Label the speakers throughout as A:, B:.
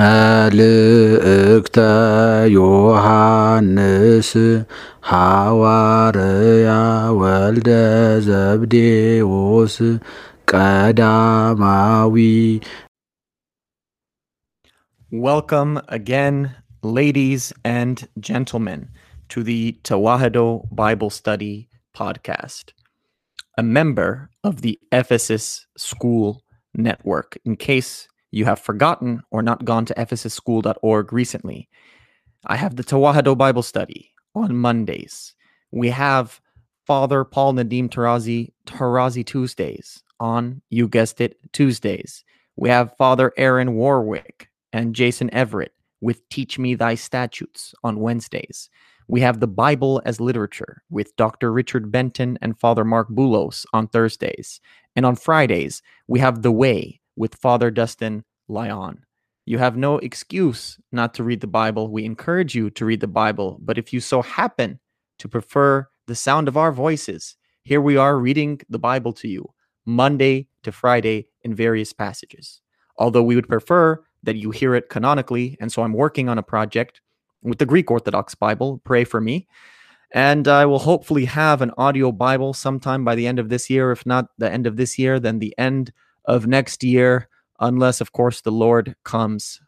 A: መልእክተ ዮሐንስ ሐዋርያ ወልደ ዘብዴዎስ ቀዳማዊ
B: Welcome again, ladies and gentlemen, to the Tawahado Bible Study Podcast, a member of the Ephesus School Network. In case you have forgotten or not gone to ephesusschool.org recently, I have the Tawahado Bible Study on Mondays. We have Father Paul Nadim Tarazi, Tarazi Tuesdays on, you guessed it, Tuesdays. We have Father Aaron Warwick and Jason Everett with Teach Me Thy Statutes on Wednesdays. We have the Bible as Literature with Dr. Richard Benton and Father Marc Boulos on Thursdays. And on Fridays, we have The Way with Father Dustin Lyon. You have no excuse not to read the Bible. We encourage you to read the Bible. But if you so happen to prefer the sound of our voices, here we are reading the Bible to you Monday to Friday in various passages. Although we would prefer that you hear it canonically, and so I'm working on a project with the Greek Orthodox Bible. Pray for me. And I will hopefully have an audio Bible sometime by the end of this year. If not the end of this year, then the end of next year, unless, of course, the Lord comes.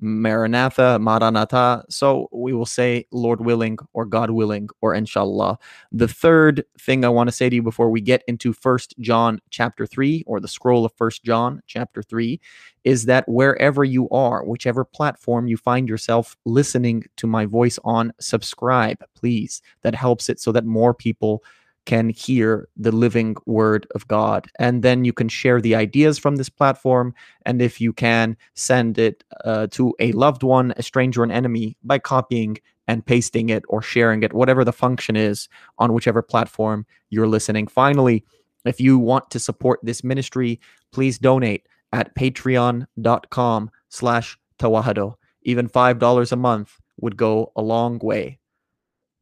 B: Maranatha, Maranatha. So we will say Lord willing or God willing or inshallah. The third thing I want to say to you before we get into First John chapter 3 or the scroll of First John chapter 3 is that wherever you are, whichever platform you find yourself listening to my voice on, subscribe, please. That helps it so that more people can hear the living word of God. And then you can share the ideas from this platform. And if you can, send it uh, to a loved one, a stranger, an enemy by copying and pasting it or sharing it, whatever the function is on whichever platform you're listening. Finally, if you want to support this ministry, please donate at patreon.com slash tawahado. Even $5 a month would go a long way.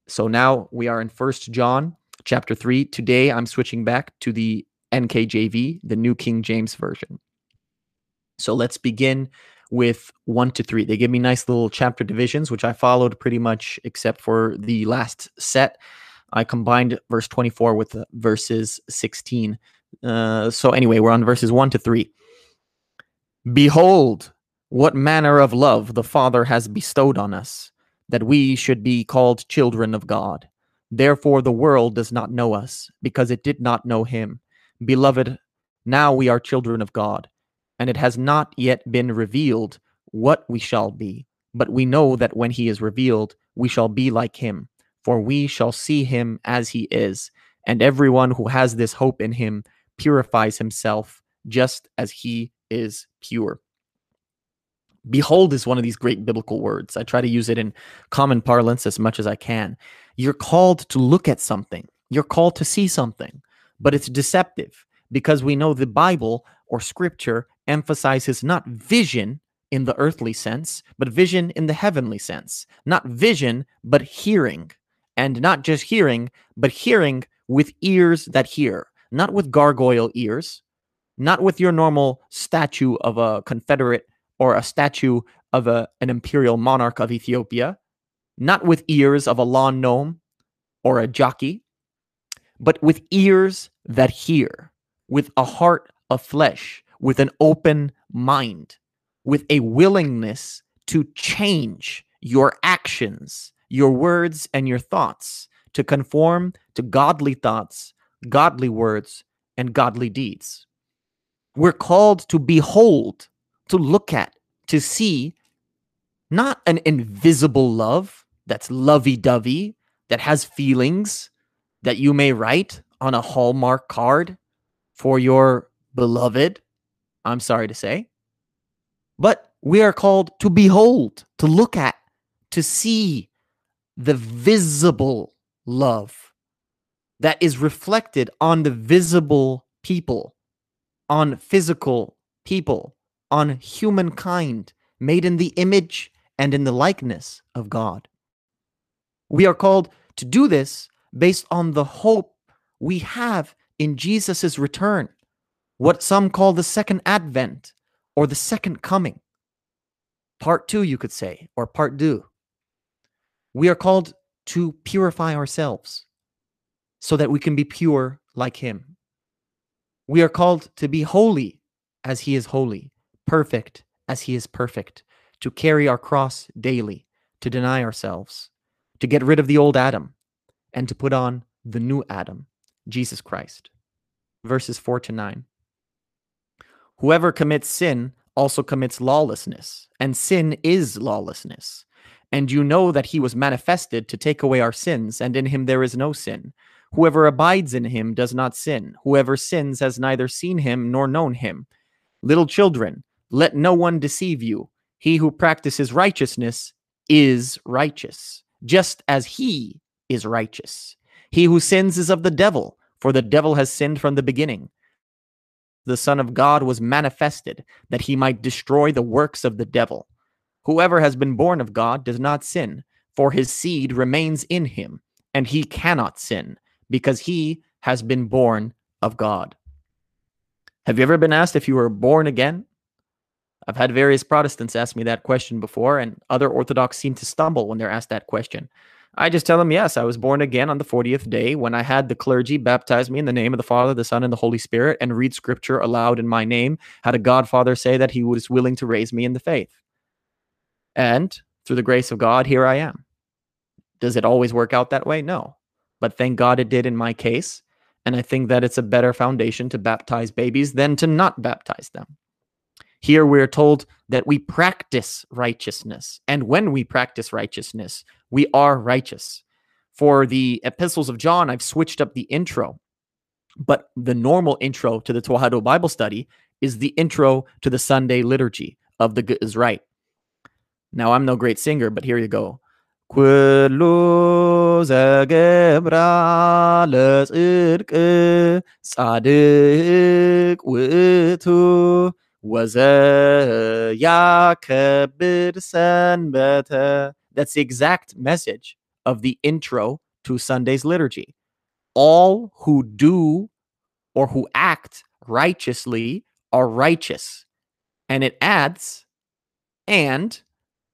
B: So now we are in First John chapter 3. Today I'm switching back to the NKJV, the New King James Version. So let's begin with 1 to 3. They give me nice little chapter divisions, which I followed pretty much except for the last set. I combined verse 24 with verses 16. Uh, so anyway, we're on verses 1 to 3. Behold, what manner of love the Father has bestowed on us, that we should be called children of God. Therefore, the world does not know us, because it did not know him. Beloved, now we are children of God, and it has not yet been revealed what we shall be. But we know that when he is revealed, we shall be like him, for we shall see him as he is. And everyone who has this hope in him purifies himself just as he is pure. Behold is one of these great biblical words. I try to use it in common parlance as much as I can. You're called to look at something, you're called to see something, but it's deceptive because we know the Bible or scripture emphasizes not vision in the earthly sense, but vision in the heavenly sense. Not vision, but hearing. And not just hearing, but hearing with ears that hear, not with gargoyle ears, not with your normal statue of a Confederate or a statue of a, an imperial monarch of Ethiopia, not with ears of a lawn gnome or a jockey, but with ears that hear, with a heart of flesh, with an open mind, with a willingness to change your actions, your words, and your thoughts to conform to godly thoughts, godly words, and godly deeds. We're called to behold to look at, to see not an invisible love that's lovey dovey, that has feelings that you may write on a Hallmark card for your beloved. I'm sorry to say. But we are called to behold, to look at, to see the visible love that is reflected on the visible people, on physical people on humankind made in the image and in the likeness of God. We are called to do this based on the hope we have in Jesus' return, what some call the second advent or the second coming. part two, you could say, or part deux. We are called to purify ourselves so that we can be pure like Him. We are called to be holy as He is holy, perfect as He is perfect, to carry our cross daily, to deny ourselves, to get rid of the old Adam, and to put on the new Adam, Jesus Christ. Verses 4 to 9. Whoever commits sin also commits lawlessness, and sin is lawlessness. And you know that he was manifested to take away our sins, and in him there is no sin. Whoever abides in him does not sin. Whoever sins has neither seen him nor known him. Little children, let no one deceive you. He who practices righteousness is righteous, just as he is righteous. He who sins is of the devil, for the devil has sinned from the beginning. The Son of God was manifested that he might destroy the works of the devil. Whoever has been born of God does not sin, for his seed remains in him, and he cannot sin, because he has been born of God. Have you ever been asked if you were born again? I've had various Protestants ask me that question before, and other Orthodox seem to stumble when they're asked that question. I just tell them, yes, I was born again on the 40th day when I had the clergy baptize me in the name of the Father, the Son, and the Holy Spirit and read scripture aloud in my name. Had a Godfather say that he was willing to raise me in the faith. And through the grace of God, here I am. Does it always work out that way? No. But thank God it did in my case. And I think that it's a better foundation to baptize babies than to not baptize them. Here we're told that we practice righteousness. And when we practice righteousness, we are righteous. For the epistles of John, I've switched up the intro. But the normal intro to the Tewahedo Bible study is the intro to the Sunday liturgy of the Good is Right. Now, I'm no great singer, but here you go. ኩሉ ዘገብራ ለጽድቅ ጻድቅ ውእቱ ወዘያከብድ ሰንበተ That's the exact message of the intro to Sunday's liturgy. All who do or who act righteously are righteous. And it adds, and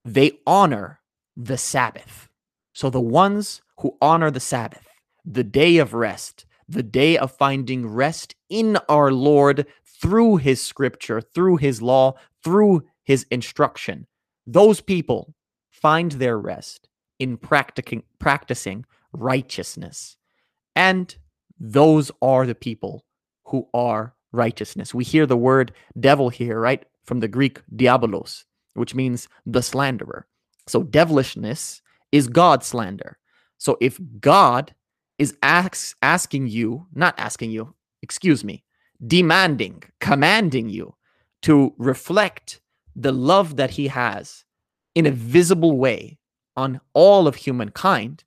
B: they honor the Sabbath. So the ones who honor the Sabbath, the day of rest, the day of finding rest in our Lord through his scripture, through his law, through his instruction, those people find their rest in practicing practicing righteousness. And those are the people who are righteousness. We hear the word devil here, right? From the Greek diabolos, which means the slanderer. So devilishness is God slander. So if God is ask, asking you, not asking you, excuse me, demanding, commanding you to reflect the love that he has in a visible way on all of humankind,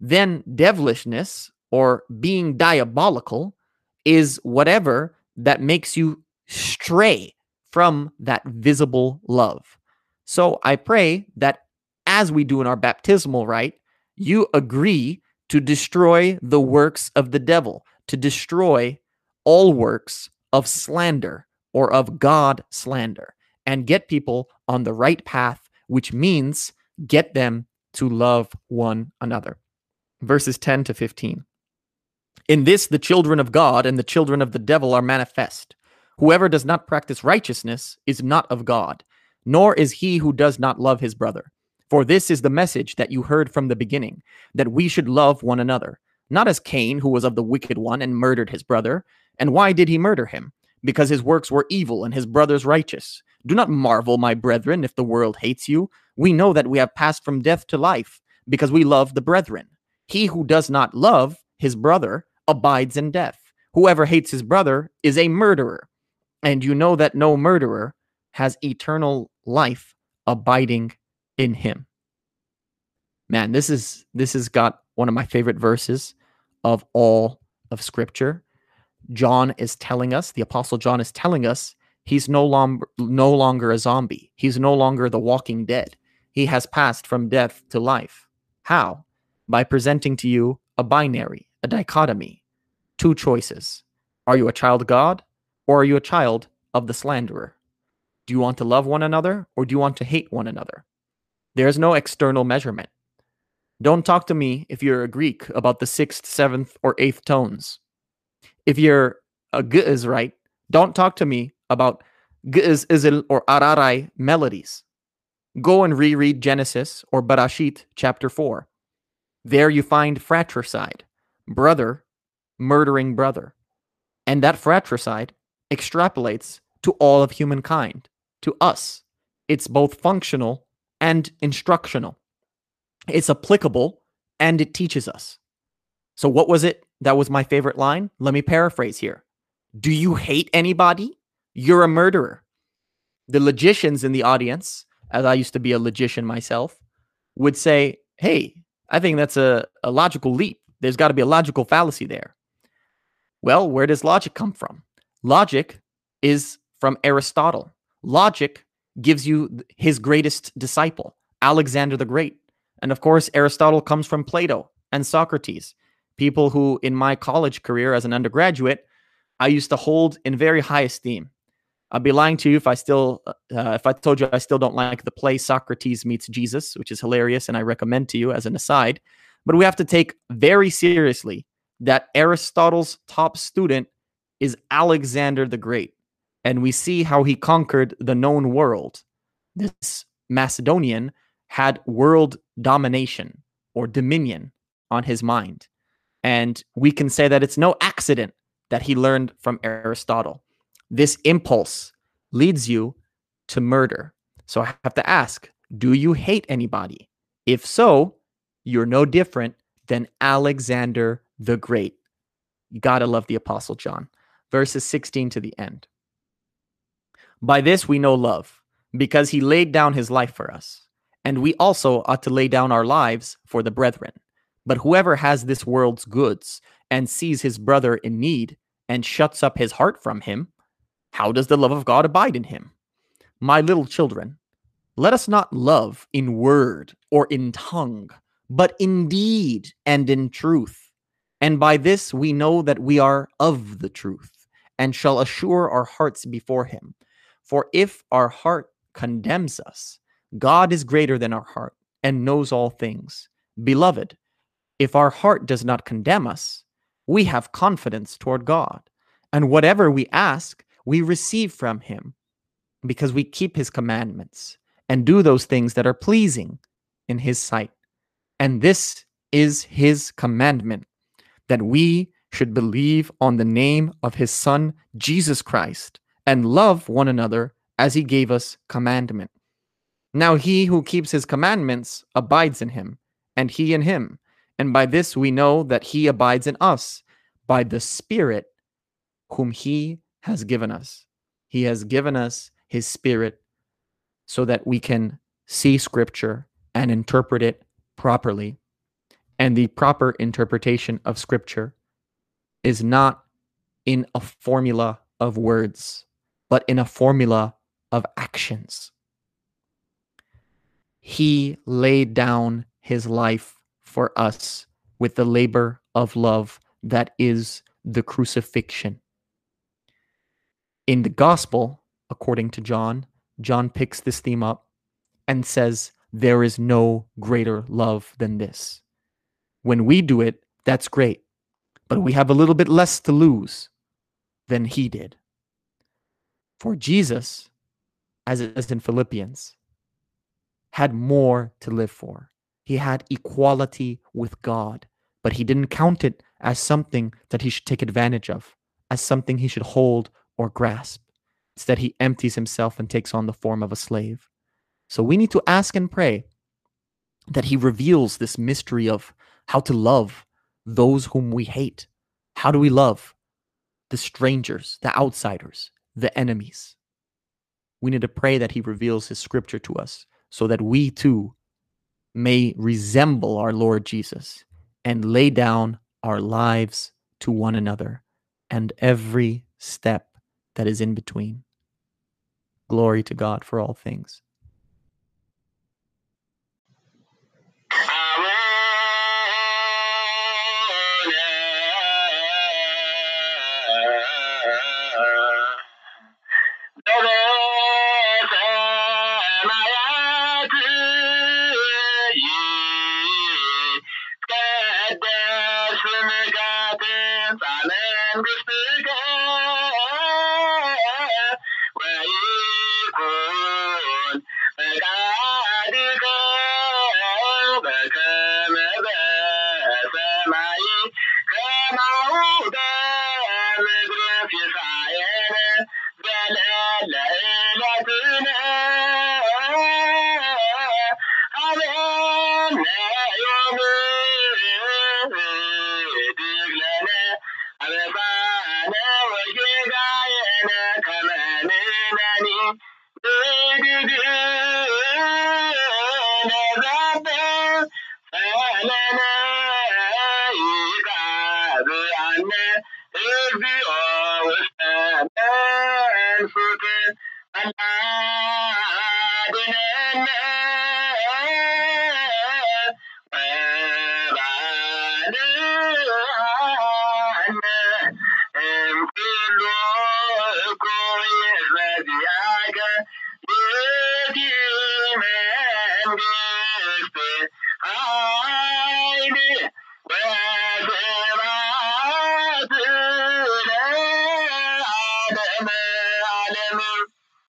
B: then devilishness or being diabolical is whatever that makes you stray from that visible love. So I pray that as we do in our baptismal rite, you agree to destroy the works of the devil, to destroy all works of slander or of God slander, and get people on the right path, which means get them to love one another. Verses 10 to 15. In this, the children of God and the children of the devil are manifest. Whoever does not practice righteousness is not of God, nor is he who does not love his brother. For this is the message that you heard from the beginning, that we should love one another, not as Cain, who was of the wicked one and murdered his brother. And why did he murder him? Because his works were evil and his brothers righteous. Do not marvel, my brethren, if the world hates you. We know that we have passed from death to life, because we love the brethren. He who does not love his brother abides in death. Whoever hates his brother is a murderer. And you know that no murderer has eternal life abiding in him. Man, this is this has got one of my favorite verses of all of scripture. John is telling us, the apostle John is telling us he's no longer no longer a zombie. He's no longer the walking dead. He has passed from death to life. How? By presenting to you a binary, a dichotomy, two choices. Are you a child of God or are you a child of the slanderer? Do Do you want to love one another or do you want to hate one another? There's no external measurement. Don't talk to me if you're a Greek about the sixth, seventh, or eighth tones. If you're a uh, right, don't talk to me about Ge'ez, Ezel, or Araray melodies. Go and reread Genesis or Bereshit chapter 4. There you find fratricide, brother murdering brother. And that fratricide extrapolates to all of humankind, to us. It's both functional and instructional. It's applicable and it teaches us. So, what was it that was my favorite line? Let me paraphrase here. Do you hate anybody? You're a murderer. The logicians in the audience, as I used to be a logician myself, would say, Hey, I think that's a, a logical leap. There's got to be a logical fallacy there. Well, where does logic come from? Logic is from Aristotle. Logic gives you his greatest disciple, Alexander the Great. And of course, Aristotle comes from Plato and Socrates, people who, in my college career as an undergraduate, I used to hold in very high esteem. I'd be lying to you if I still, uh, if I told you I still don't like the play Socrates meets Jesus, which is hilarious, and I recommend to you as an aside. But we have to take very seriously that Aristotle's top student is Alexander the Great. And we see how he conquered the known world. This Macedonian had world domination or dominion on his mind. And we can say that it's no accident that he learned from Aristotle. This impulse leads you to murder. So I have to ask do you hate anybody? If so, you're no different than Alexander the Great. You got to love the Apostle John. Verses 16 to the end. By this we know love, because he laid down his life for us. And we also ought to lay down our lives for the brethren. But whoever has this world's goods and sees his brother in need and shuts up his heart from him, how does the love of God abide in him? My little children, let us not love in word or in tongue, but in deed and in truth. And by this we know that we are of the truth, and shall assure our hearts before him. For if our heart condemns us, God is greater than our heart and knows all things. Beloved, if our heart does not condemn us, we have confidence toward God. And whatever we ask, we receive from him because we keep his commandments and do those things that are pleasing in his sight. And this is his commandment that we should believe on the name of his Son, Jesus Christ, and love one another as he gave us commandment. Now he who keeps his commandments abides in him, and he in him. And by this we know that he abides in us, by the Spirit whom he has given us. He has given us his Spirit so that we can see Scripture and interpret it properly and the proper interpretation of scripture is not in a formula of words, but in a formula of actions. He laid down his life for us with the labor of love that is the crucifixion. In the gospel, according to John, John picks this theme up and says, There is no greater love than this when we do it, that's great. But we have a little bit less to lose than he did. For Jesus, as, as in Philippians, had more to live for. He had equality with God, but he didn't count it as something that he should take advantage of, as something he should hold or grasp. Instead, he empties himself and takes on the form of a slave. So we need to ask and pray that he reveals this mystery of how to love those whom we hate. How do we love the strangers, the outsiders, the enemies? We need to pray that He reveals His scripture to us so that we too may resemble our Lord Jesus and lay down our lives to one another and every step that is in between. Glory to God for all things.
C: na na na na